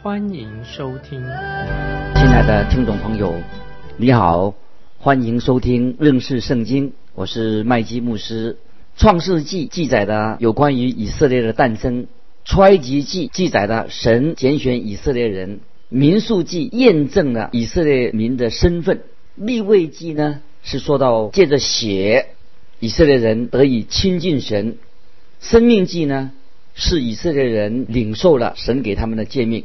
欢迎收听。亲爱的听众朋友，你好，欢迎收听认识圣经，我是麦基牧师。创世纪记载的有关于以色列的诞生，出埃及记记载的神拣选以色列人，民数记验证了以色列民的身份，立位记呢是说到借着血，以色列人得以亲近神，生命记呢是以色列人领受了神给他们的诫命。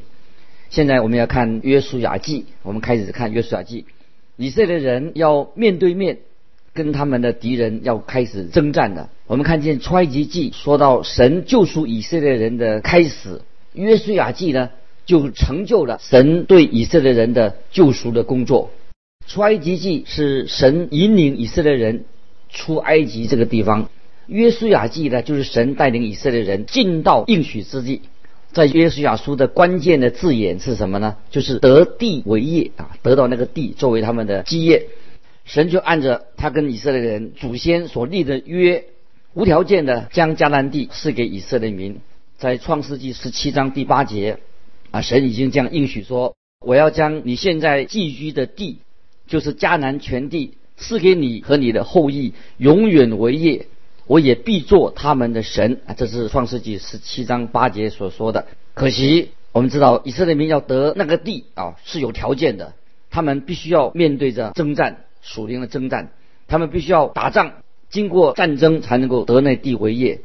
现在我们要看约书亚记，我们开始看约书亚记，以色列人要面对面。跟他们的敌人要开始征战了。我们看见出《埃及记》说到神救赎以色列人的开始，《约书亚记》呢就成就了神对以色列人的救赎的工作。《出埃及记》是神引领以色列人出埃及这个地方，《约书亚记》呢就是神带领以色列人进到应许之地。在约书亚书的关键的字眼是什么呢？就是得地为业啊，得到那个地作为他们的基业。神就按着他跟以色列人祖先所立的约，无条件的将迦南地赐给以色列民。在创世纪十七章第八节，啊，神已经这样应许说：“我要将你现在寄居的地，就是迦南全地，赐给你和你的后裔，永远为业。我也必做他们的神。”啊，这是创世纪十七章八节所说的。可惜我们知道，以色列民要得那个地啊，是有条件的，他们必须要面对着征战。属灵的征战，他们必须要打仗，经过战争才能够得那地为业。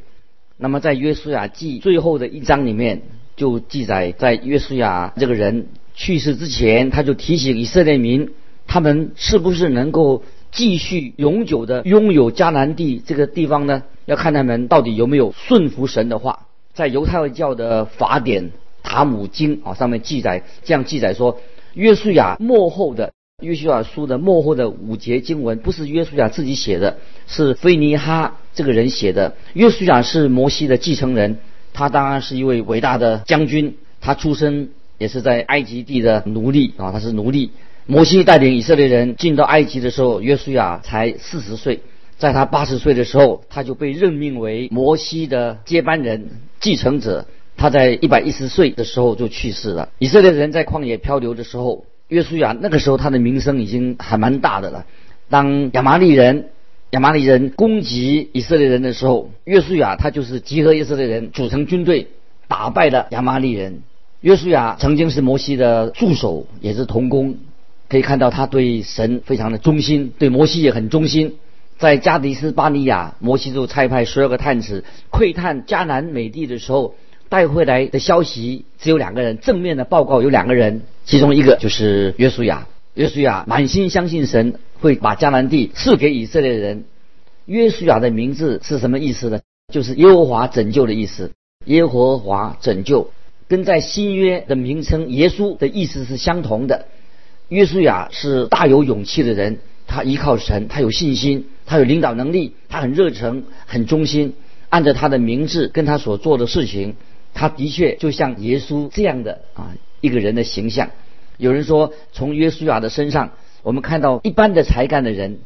那么在约书亚记最后的一章里面，就记载在约书亚这个人去世之前，他就提醒以色列民，他们是不是能够继续永久的拥有迦南地这个地方呢？要看他们到底有没有顺服神的话。在犹太教的法典塔姆经啊上面记载，这样记载说，约书亚幕后的。约书亚书的幕后的五节经文不是约书亚自己写的，是菲尼哈这个人写的。约书亚是摩西的继承人，他当然是一位伟大的将军。他出生也是在埃及地的奴隶啊，他是奴隶。摩西带领以色列人进到埃及的时候，约书亚才四十岁。在他八十岁的时候，他就被任命为摩西的接班人、继承者。他在一百一十岁的时候就去世了。以色列人在旷野漂流的时候。约书亚那个时候他的名声已经还蛮大的了。当亚麻利人亚麻利人攻击以色列人的时候，约书亚他就是集合以色列人组成军队，打败了亚麻利人。约书亚曾经是摩西的助手，也是同工，可以看到他对神非常的忠心，对摩西也很忠心。在加迪斯巴尼亚，摩西就差派十二个探子窥探迦南美地的时候。带回来的消息只有两个人，正面的报告有两个人，其中一个就是约书亚。约书亚满心相信神会把迦南地赐给以色列人。约书亚的名字是什么意思呢？就是耶和华拯救的意思。耶和华拯救，跟在新约的名称耶稣的意思是相同的。约书亚是大有勇气的人，他依靠神，他有信心，他有领导能力，他很热诚，很忠心，按照他的名字跟他所做的事情。他的确就像耶稣这样的啊一个人的形象。有人说，从约书亚的身上，我们看到一般的才干的人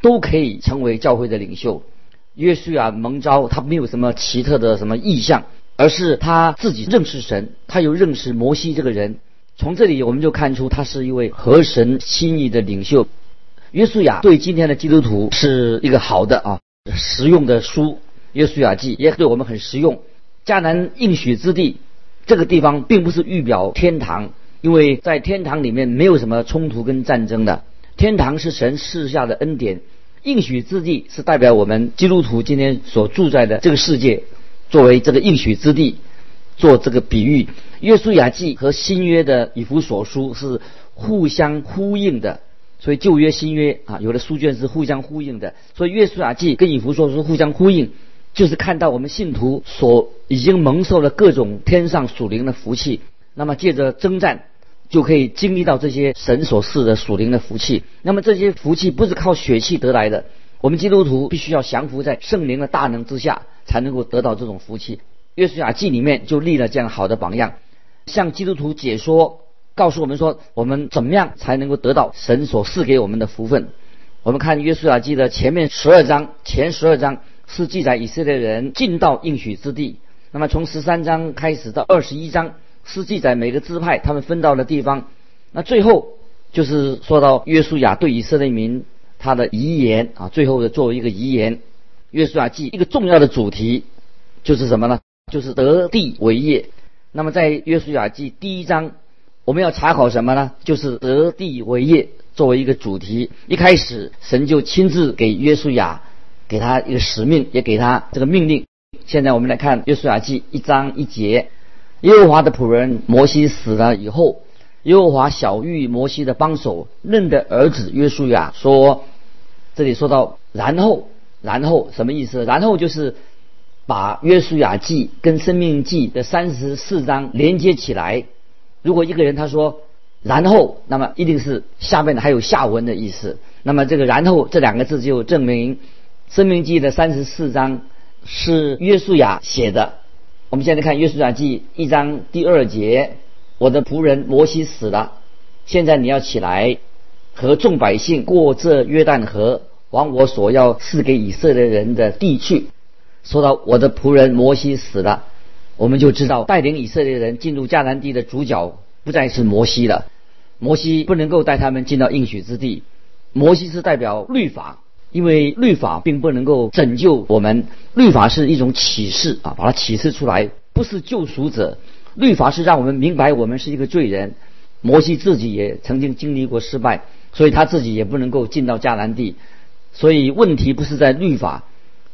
都可以成为教会的领袖。约书亚蒙召，他没有什么奇特的什么意象，而是他自己认识神，他又认识摩西这个人。从这里我们就看出他是一位合神心意的领袖。约书亚对今天的基督徒是一个好的啊实用的书，《约书亚记》也对我们很实用。迦南应许之地，这个地方并不是预表天堂，因为在天堂里面没有什么冲突跟战争的。天堂是神赐下的恩典，应许之地是代表我们基督徒今天所住在的这个世界，作为这个应许之地，做这个比喻。约书亚记和新约的以弗所书是互相呼应的，所以旧约新约啊，有的书卷是互相呼应的，所以约书亚记跟以弗所书互相呼应。就是看到我们信徒所已经蒙受了各种天上属灵的福气，那么借着征战，就可以经历到这些神所赐的属灵的福气。那么这些福气不是靠血气得来的，我们基督徒必须要降服在圣灵的大能之下，才能够得到这种福气。约书亚记里面就立了这样好的榜样，向基督徒解说，告诉我们说，我们怎么样才能够得到神所赐给我们的福分。我们看约书亚记的前面十二章，前十二章是记载以色列人进到应许之地。那么从十三章开始到二十一章是记载每个支派他们分到的地方。那最后就是说到约书亚对以色列民他的遗言啊，最后的作为一个遗言，约书亚记一个重要的主题就是什么呢？就是得地为业。那么在约书亚记第一章，我们要查考什么呢？就是得地为业作为一个主题。一开始神就亲自给约书亚给他一个使命，也给他这个命令。现在我们来看约书亚记一章一节：耶和华的仆人摩西死了以后，耶和华小玉摩西的帮手嫩的儿子约书亚说：“这里说到然后，然后什么意思？然后就是。”把约书亚记跟生命记的三十四章连接起来。如果一个人他说然后，那么一定是下面的还有下文的意思。那么这个然后这两个字就证明生命记的三十四章是约书亚写的。我们现在看约书亚记一章第二节：我的仆人摩西死了，现在你要起来和众百姓过这约旦河，往我所要赐给以色列人的地去。说到我的仆人摩西死了，我们就知道带领以色列人进入迦南地的主角不再是摩西了。摩西不能够带他们进到应许之地。摩西是代表律法，因为律法并不能够拯救我们。律法是一种启示啊，把它启示出来，不是救赎者。律法是让我们明白我们是一个罪人。摩西自己也曾经经历过失败，所以他自己也不能够进到迦南地。所以问题不是在律法。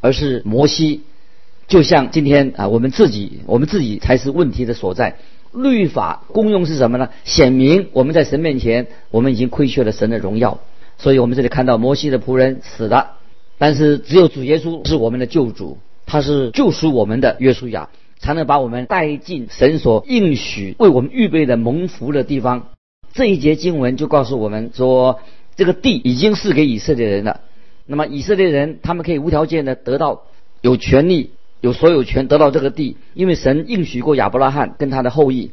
而是摩西，就像今天啊，我们自己，我们自己才是问题的所在。律法功用是什么呢？显明我们在神面前，我们已经亏缺了神的荣耀。所以我们这里看到摩西的仆人死了，但是只有主耶稣是我们的救主，他是救赎我们的约书亚，才能把我们带进神所应许为我们预备的蒙福的地方。这一节经文就告诉我们说，这个地已经是给以色列人了。那么以色列人他们可以无条件的得到有权利有所有权得到这个地，因为神应许过亚伯拉罕跟他的后裔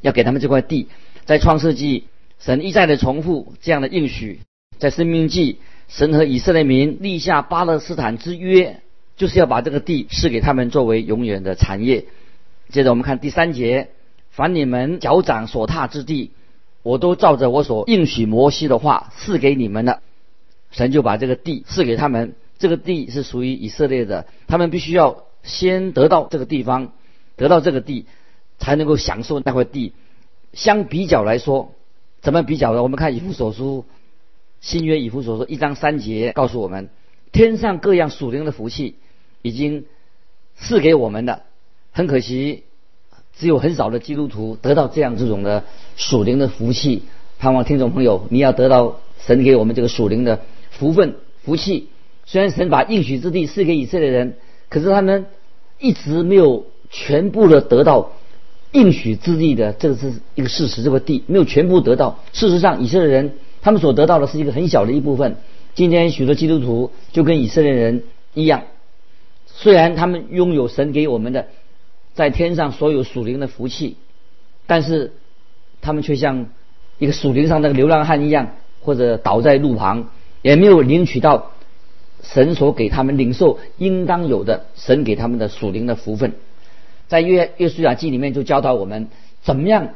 要给他们这块地。在创世纪，神一再的重复这样的应许；在生命记，神和以色列民立下巴勒斯坦之约，就是要把这个地赐给他们作为永远的产业。接着我们看第三节：凡你们脚掌所踏之地，我都照着我所应许摩西的话赐给你们了。神就把这个地赐给他们，这个地是属于以色列的，他们必须要先得到这个地方，得到这个地，才能够享受那块地。相比较来说，怎么比较呢？我们看以弗所书新约以弗所书一章三节告诉我们，天上各样属灵的福气已经赐给我们的，很可惜，只有很少的基督徒得到这样这种的属灵的福气。盼望听众朋友，你要得到神给我们这个属灵的。福分、福气，虽然神把应许之地赐给以色列人，可是他们一直没有全部的得到应许之地的，这个是一个事实。这个地没有全部得到。事实上，以色列人他们所得到的是一个很小的一部分。今天许多基督徒就跟以色列人一样，虽然他们拥有神给我们的在天上所有属灵的福气，但是他们却像一个属灵上那个流浪汉一样，或者倒在路旁。也没有领取到神所给他们领受应当有的神给他们的属灵的福分，在约约书亚记里面就教导我们怎么样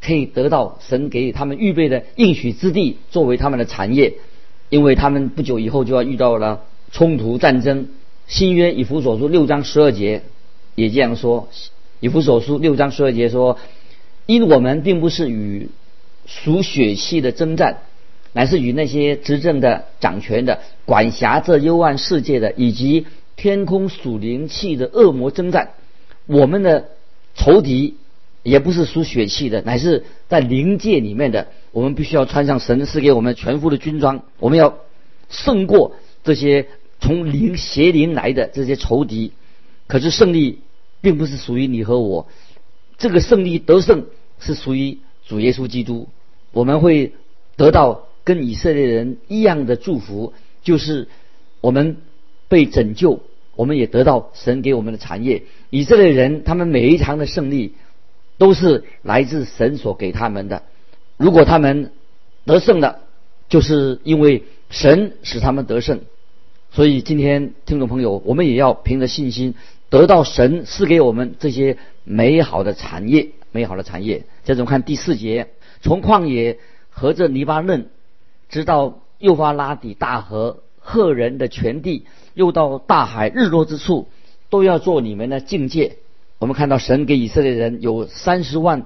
可以得到神给他们预备的应许之地作为他们的产业，因为他们不久以后就要遇到了冲突战争。新约以弗所书六章十二节也这样说，以弗所书六章十二节说，因我们并不是与属血气的征战。乃是与那些执政的、掌权的、管辖这幽暗世界的，以及天空属灵气的恶魔征战。我们的仇敌也不是属血气的，乃是在灵界里面的。我们必须要穿上神赐给我们全副的军装，我们要胜过这些从灵邪灵来的这些仇敌。可是胜利并不是属于你和我，这个胜利得胜是属于主耶稣基督，我们会得到跟以色列人一样的祝福，就是我们被拯救，我们也得到神给我们的产业。以色列人他们每一场的胜利，都是来自神所给他们的。如果他们得胜了，就是因为神使他们得胜。所以今天听众朋友，我们也要凭着信心得到神赐给我们这些美好的产业，美好的产业。接着看第四节，从旷野和这泥巴嫩，直到幼发拉底大河、赫人的全地，又到大海日落之处，都要做你们的境界。我们看到神给以色列人有三十万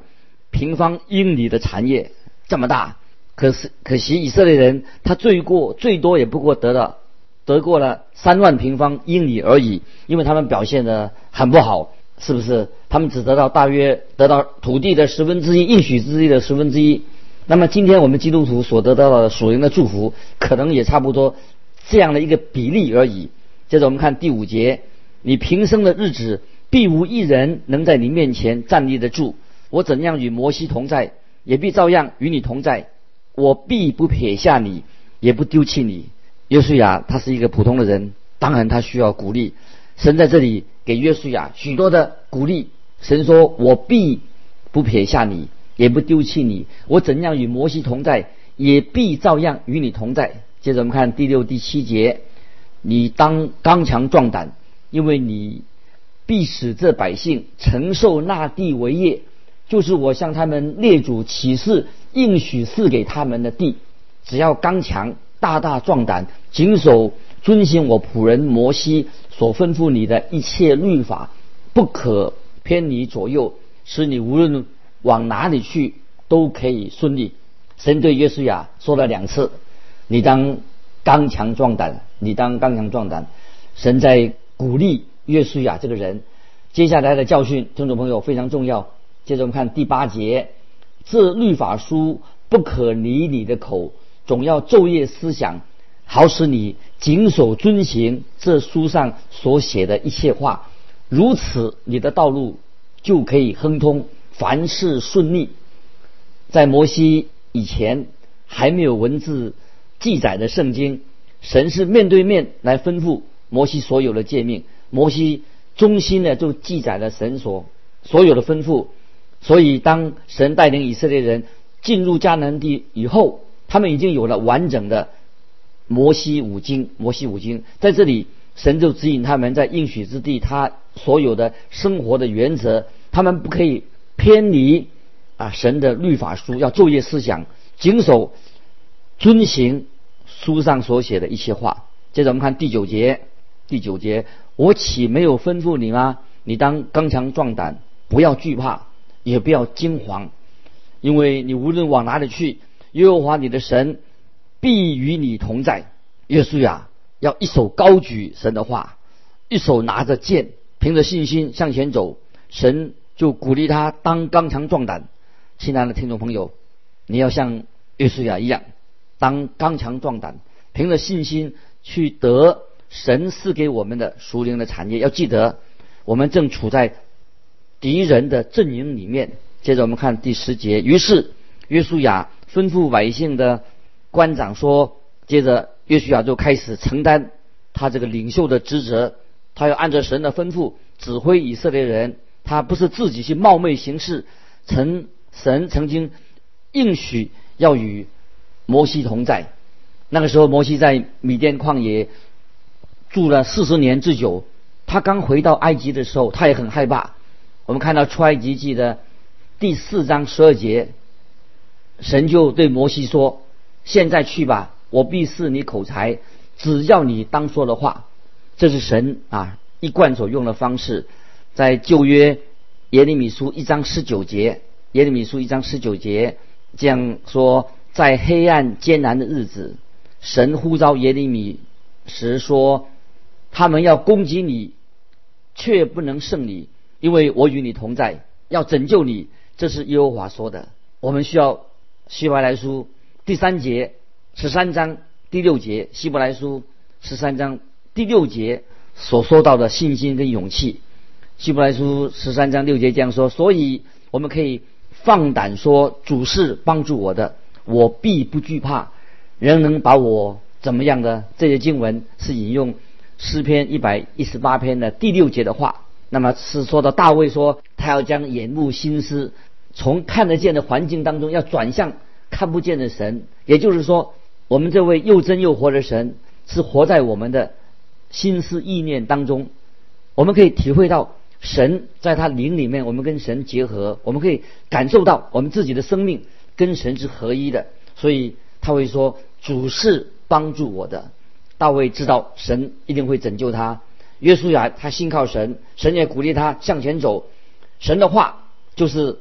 平方英里的产业，这么大。可是可惜以色列人他最过最多也不过得了。得过了三万平方英里而已，因为他们表现的很不好，是不是？他们只得到大约得到土地的十分之一，应许之地的十分之一。那么今天我们基督徒所得到的属灵的祝福，可能也差不多这样的一个比例而已。接着我们看第五节：你平生的日子，必无一人能在你面前站立得住。我怎样与摩西同在，也必照样与你同在。我必不撇下你，也不丢弃你。约书亚他是一个普通的人，当然他需要鼓励。神在这里给约书亚许多的鼓励。神说：“我必不撇下你，也不丢弃你。我怎样与摩西同在，也必照样与你同在。”接着我们看第六、第七节：“你当刚强壮胆，因为你必使这百姓承受那地为业，就是我向他们列祖起誓应许赐给他们的地。只要刚强。”大大壮胆，谨守遵行我仆人摩西所吩咐你的一切律法，不可偏离左右，使你无论往哪里去都可以顺利。神对约书亚说了两次：“你当刚强壮胆，你当刚强壮胆。”神在鼓励约书亚这个人。接下来的教训，听众朋友非常重要。接着我们看第八节：这律法书不可离你的口。总要昼夜思想，好使你谨守遵行这书上所写的一切话，如此你的道路就可以亨通，凡事顺利。在摩西以前还没有文字记载的圣经，神是面对面来吩咐摩西所有的诫命，摩西忠心的就记载了神所所有的吩咐。所以当神带领以色列人进入迦南地以后，他们已经有了完整的摩西五经，摩西五经在这里，神就指引他们在应许之地，他所有的生活的原则，他们不可以偏离啊神的律法书，要昼夜思想，谨守遵行书上所写的一些话。接着我们看第九节，第九节，我岂没有吩咐你吗？你当刚强壮胆，不要惧怕，也不要惊惶，因为你无论往哪里去。耶和华你的神必与你同在。耶稣呀，要一手高举神的话，一手拿着剑，凭着信心向前走。神就鼓励他当刚强壮胆。亲爱的听众朋友，你要像约书亚一样，当刚强壮胆，凭着信心去得神赐给我们的属灵的产业。要记得，我们正处在敌人的阵营里面。接着我们看第十节，于是约书亚。吩咐百姓的官长说：“接着约书亚就开始承担他这个领袖的职责，他要按照神的吩咐指挥以色列人。他不是自己去冒昧行事。曾神曾经应许要与摩西同在。那个时候，摩西在米甸旷野住了四十年之久。他刚回到埃及的时候，他也很害怕。我们看到出埃及记的第四章十二节。”神就对摩西说：“现在去吧，我必赐你口才，只要你当说的话。”这是神啊一贯所用的方式。在旧约耶利米书一章十九节，耶利米书一章十九节这样说：在黑暗艰难的日子，神呼召耶利米时说：“他们要攻击你，却不能胜你，因为我与你同在，要拯救你。”这是耶和华说的。我们需要。希伯来书第三节十三章第六节，希伯来书十三章第六节所说到的信心跟勇气。希伯来书十三章六节这样说：所以我们可以放胆说主是帮助我的，我必不惧怕，人能把我怎么样的？这些经文是引用诗篇一百一十八篇的第六节的话。那么是说到大卫说，他要将眼目心思从看得见的环境当中，要转向看不见的神。也就是说，我们这位又真又活的神是活在我们的心思意念当中。我们可以体会到神在他灵里面，我们跟神结合，我们可以感受到我们自己的生命跟神是合一的。所以他会说：“主是帮助我的。”大卫知道神一定会拯救他。约书亚他信靠神，神也鼓励他向前走。神的话就是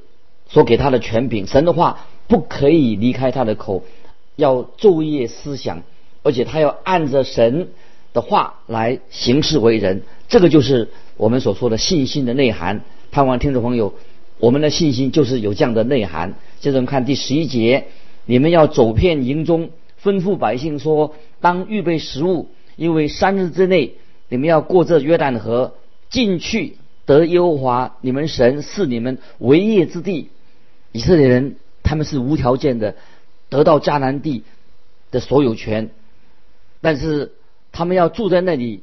所给他的权柄，神的话不可以离开他的口，要昼夜思想，而且他要按着神的话来行事为人。这个就是我们所说的信心的内涵。盼望听众朋友，我们的信心就是有这样的内涵。接着我们看第十一节：你们要走遍营中，吩咐百姓说，当预备食物，因为三日之内。你们要过这约旦河进去得耶和华你们神是你们为业之地。以色列人他们是无条件的得到迦南地的所有权，但是他们要住在那里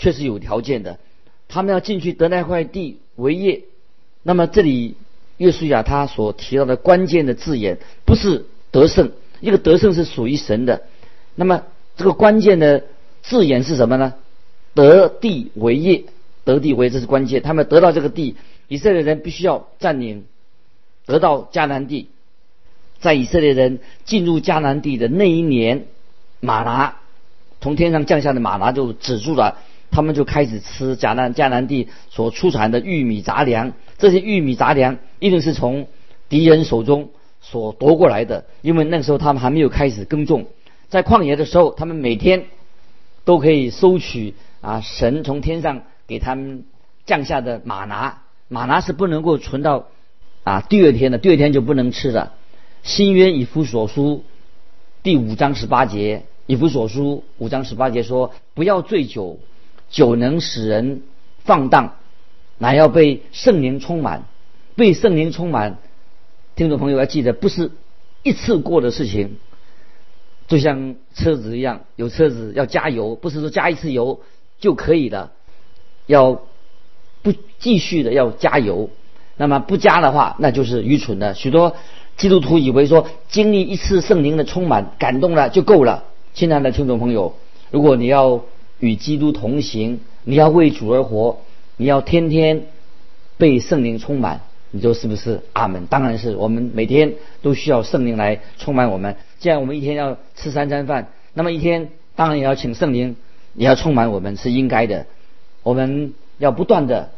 却是有条件的。他们要进去得那块地为业。那么这里约书亚他所提到的关键的字眼不是得胜，一个得胜是属于神的。那么这个关键的字眼是什么呢？得地为业，得地为这是关键。他们得到这个地，以色列人必须要占领，得到迦南地。在以色列人进入迦南地的那一年，马拿从天上降下的马拿就止住了，他们就开始吃迦南迦南地所出产的玉米杂粮。这些玉米杂粮一定是从敌人手中所夺过来的，因为那时候他们还没有开始耕种，在旷野的时候，他们每天都可以收取。啊！神从天上给他们降下的马拿，马拿是不能够存到啊第二天的，第二天就不能吃了。新约以弗所书第五章十八节，以弗所书五章十八节说：不要醉酒，酒能使人放荡，乃要被圣灵充满。被圣灵充满，听众朋友要记得，不是一次过的事情，就像车子一样，有车子要加油，不是说加一次油。就可以了，要不继续的要加油，那么不加的话，那就是愚蠢的。许多基督徒以为说经历一次圣灵的充满感动了就够了。亲爱的听众朋友，如果你要与基督同行，你要为主而活，你要天天被圣灵充满，你说是不是？阿门。当然是我们每天都需要圣灵来充满我们。既然我们一天要吃三餐饭，那么一天当然也要请圣灵。也要充满我们是应该的，我们要不断的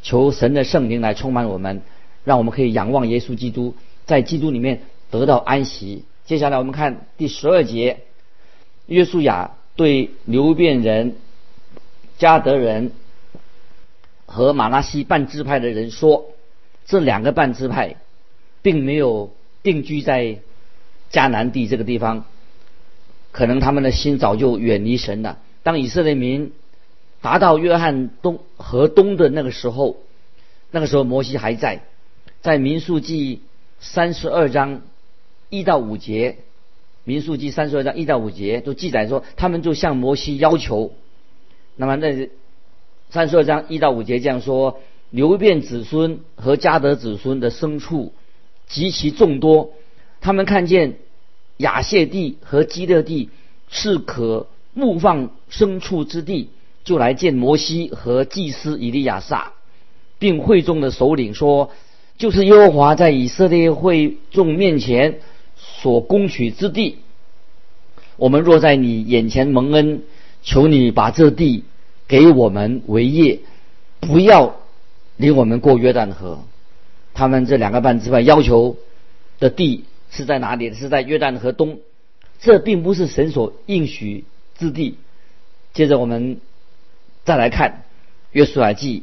求神的圣灵来充满我们，让我们可以仰望耶稣基督，在基督里面得到安息。接下来我们看第十二节，约书亚对流变人、加德人和马拉西半支派的人说：这两个半支派并没有定居在迦南地这个地方，可能他们的心早就远离神了。当以色列民达到约翰东河东的那个时候，那个时候摩西还在，在民数记三十二章一到五节，民数记三十二章一到五节都记载说，他们就向摩西要求。那么那三十二章一到五节这样说：流变子孙和迦德子孙的牲畜极其众多，他们看见亚谢地和基勒地是可。牧放牲畜之地，就来见摩西和祭司以利亚撒，并会众的首领说：“就是耶和华在以色列会众面前所攻取之地。我们若在你眼前蒙恩，求你把这地给我们为业，不要领我们过约旦河。”他们这两个半支派要求的地是在哪里？是在约旦河东。这并不是神所应许。之地。接着我们再来看《约书亚记》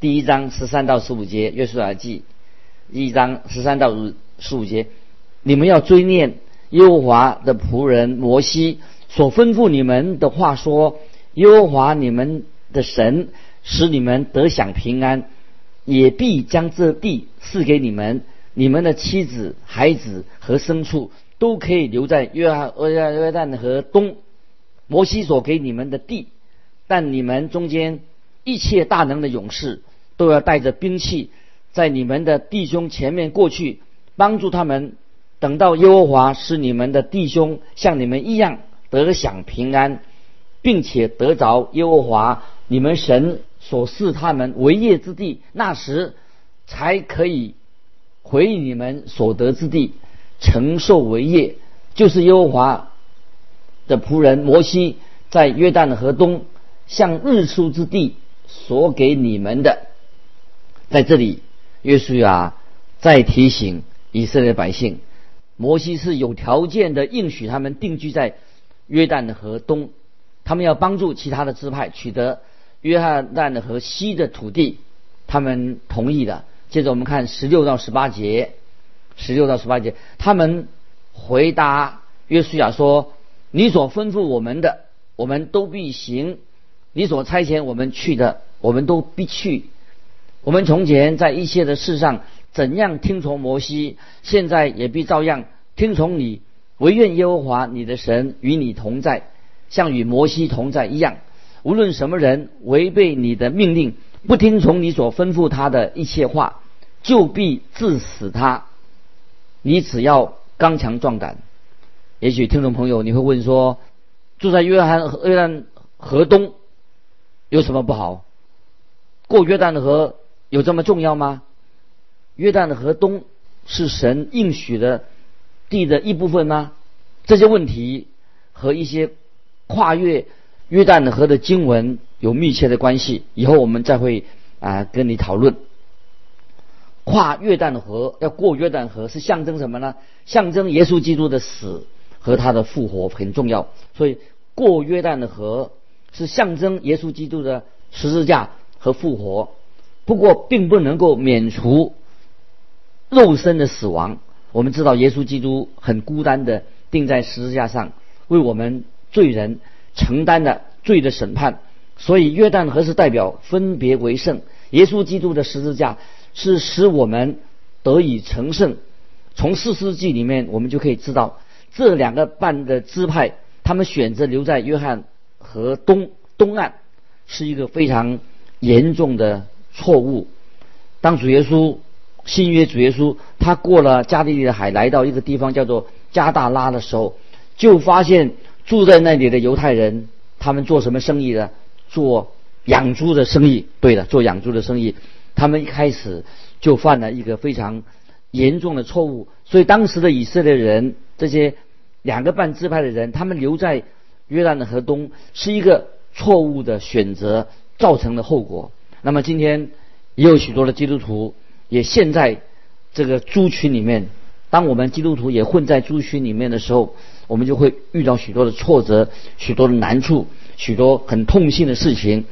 第一章十三到十五节，《约书亚记》一章十三到十五节，你们要追念耶和华的仆人摩西所吩咐你们的话，说：耶和华你们的神使你们得享平安，也必将这地赐给你们。你们的妻子、孩子和牲畜都可以留在约翰约约旦河东，摩西所给你们的地，但你们中间一切大能的勇士都要带着兵器，在你们的弟兄前面过去，帮助他们。等到耶和华使你们的弟兄像你们一样得享平安，并且得着耶和华你们神所赐他们为业之地，那时才可以回你们所得之地，承受为业。就是耶和华的仆人摩西在约旦河东向日出之地所给你们的。在这里，约书亚再提醒以色列百姓。摩西是有条件的应许他们定居在约旦的河东，他们要帮助其他的支派取得约旦的河西的土地，他们同意的。接着我们看十六到十八节，十六到十八节，他们回答约书亚说：“你所吩咐我们的，我们都必行；你所差遣我们去的，我们都必去。我们从前在一切的事上。”怎样听从摩西，现在也必照样听从你。唯愿耶和华你的神与你同在，像与摩西同在一样。无论什么人违背你的命令，不听从你所吩咐他的一切话，就必致死他。你只要刚强壮胆。也许听众朋友你会问说，住在约翰约旦河东有什么不好？过约旦河有这么重要吗？约旦的河东是神应许的地的一部分吗？这些问题和一些跨越约旦河的经文有密切的关系。以后我们再会啊跟你讨论。跨约旦河要过约旦河是象征什么呢？象征耶稣基督的死和他的复活很重要。所以过约旦的河是象征耶稣基督的十字架和复活。不过并不能够免除。肉身的死亡，我们知道耶稣基督很孤单的钉在十字架上，为我们罪人承担了罪的审判。所以约旦河是代表分别为圣，耶稣基督的十字架是使我们得以成圣。从四世纪里面，我们就可以知道这两个半的支派，他们选择留在约翰河东东岸，是一个非常严重的错误。当主耶稣。新约主耶稣，他过了加利利的海，来到一个地方叫做加大拉的时候，就发现住在那里的犹太人，他们做什么生意的？做养猪的生意。对的，做养猪的生意。他们一开始就犯了一个非常严重的错误。所以当时的以色列人，这些两个半支派的人，他们留在约旦的河东，是一个错误的选择，造成的后果。那么今天也有许多的基督徒。也陷在这个猪群里面。当我们基督徒也混在猪群里面的时候，我们就会遇到许多的挫折、许多的难处、许多很痛心的事情。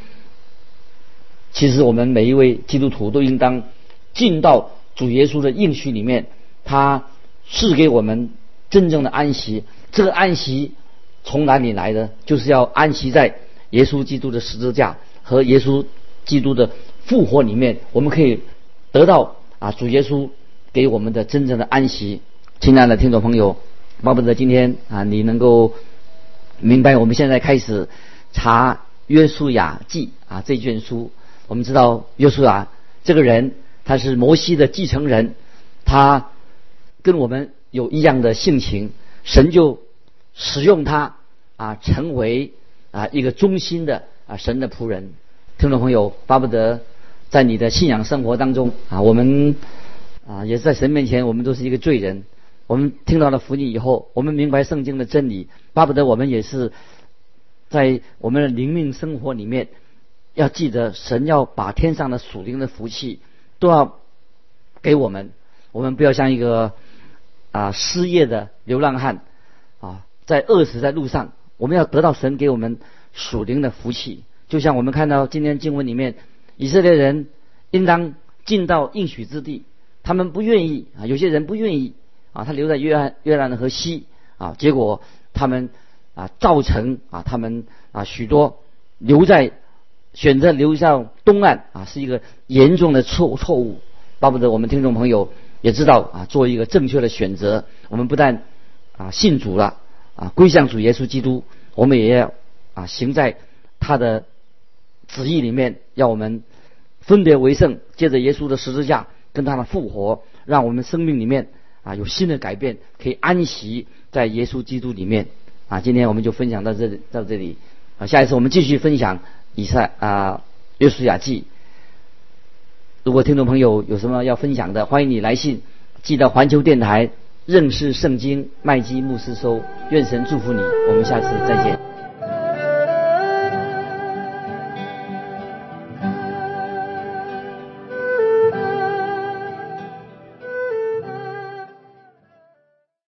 其实，我们每一位基督徒都应当进到主耶稣的应许里面，他赐给我们真正的安息。这个安息从哪里来的？就是要安息在耶稣基督的十字架和耶稣基督的复活里面。我们可以。得到啊，主耶稣给我们的真正的安息。亲爱的听众朋友，巴不得今天啊，你能够明白我们现在开始查约书亚记啊这卷书。我们知道约书亚这个人他是摩西的继承人，他跟我们有一样的性情，神就使用他啊，成为啊一个忠心的啊神的仆人。听众朋友，巴不得。在你的信仰生活当中啊，我们啊也是在神面前，我们都是一个罪人。我们听到了福音以后，我们明白圣经的真理，巴不得我们也是在我们的灵命生活里面，要记得神要把天上的属灵的福气都要给我们。我们不要像一个啊失业的流浪汉啊，在饿死在路上。我们要得到神给我们属灵的福气，就像我们看到今天经文里面。以色列人应当进到应许之地，他们不愿意啊，有些人不愿意啊，他留在约翰约兰的河西啊，结果他们啊造成啊他们啊许多留在选择留向东岸啊，是一个严重的错错误。巴不得我们听众朋友也知道啊，做一个正确的选择。我们不但啊信主了啊，归向主耶稣基督，我们也要啊行在他的旨意里面，要我们分别为圣，借着耶稣的十字架跟他的复活，让我们生命里面啊有新的改变，可以安息在耶稣基督里面啊。今天我们就分享到这里，到这里啊，下一次我们继续分享以赛啊约书亚记。如果听众朋友有什么要分享的，欢迎你来信寄到环球电台认识圣经麦基牧师收。愿神祝福你，我们下次再见。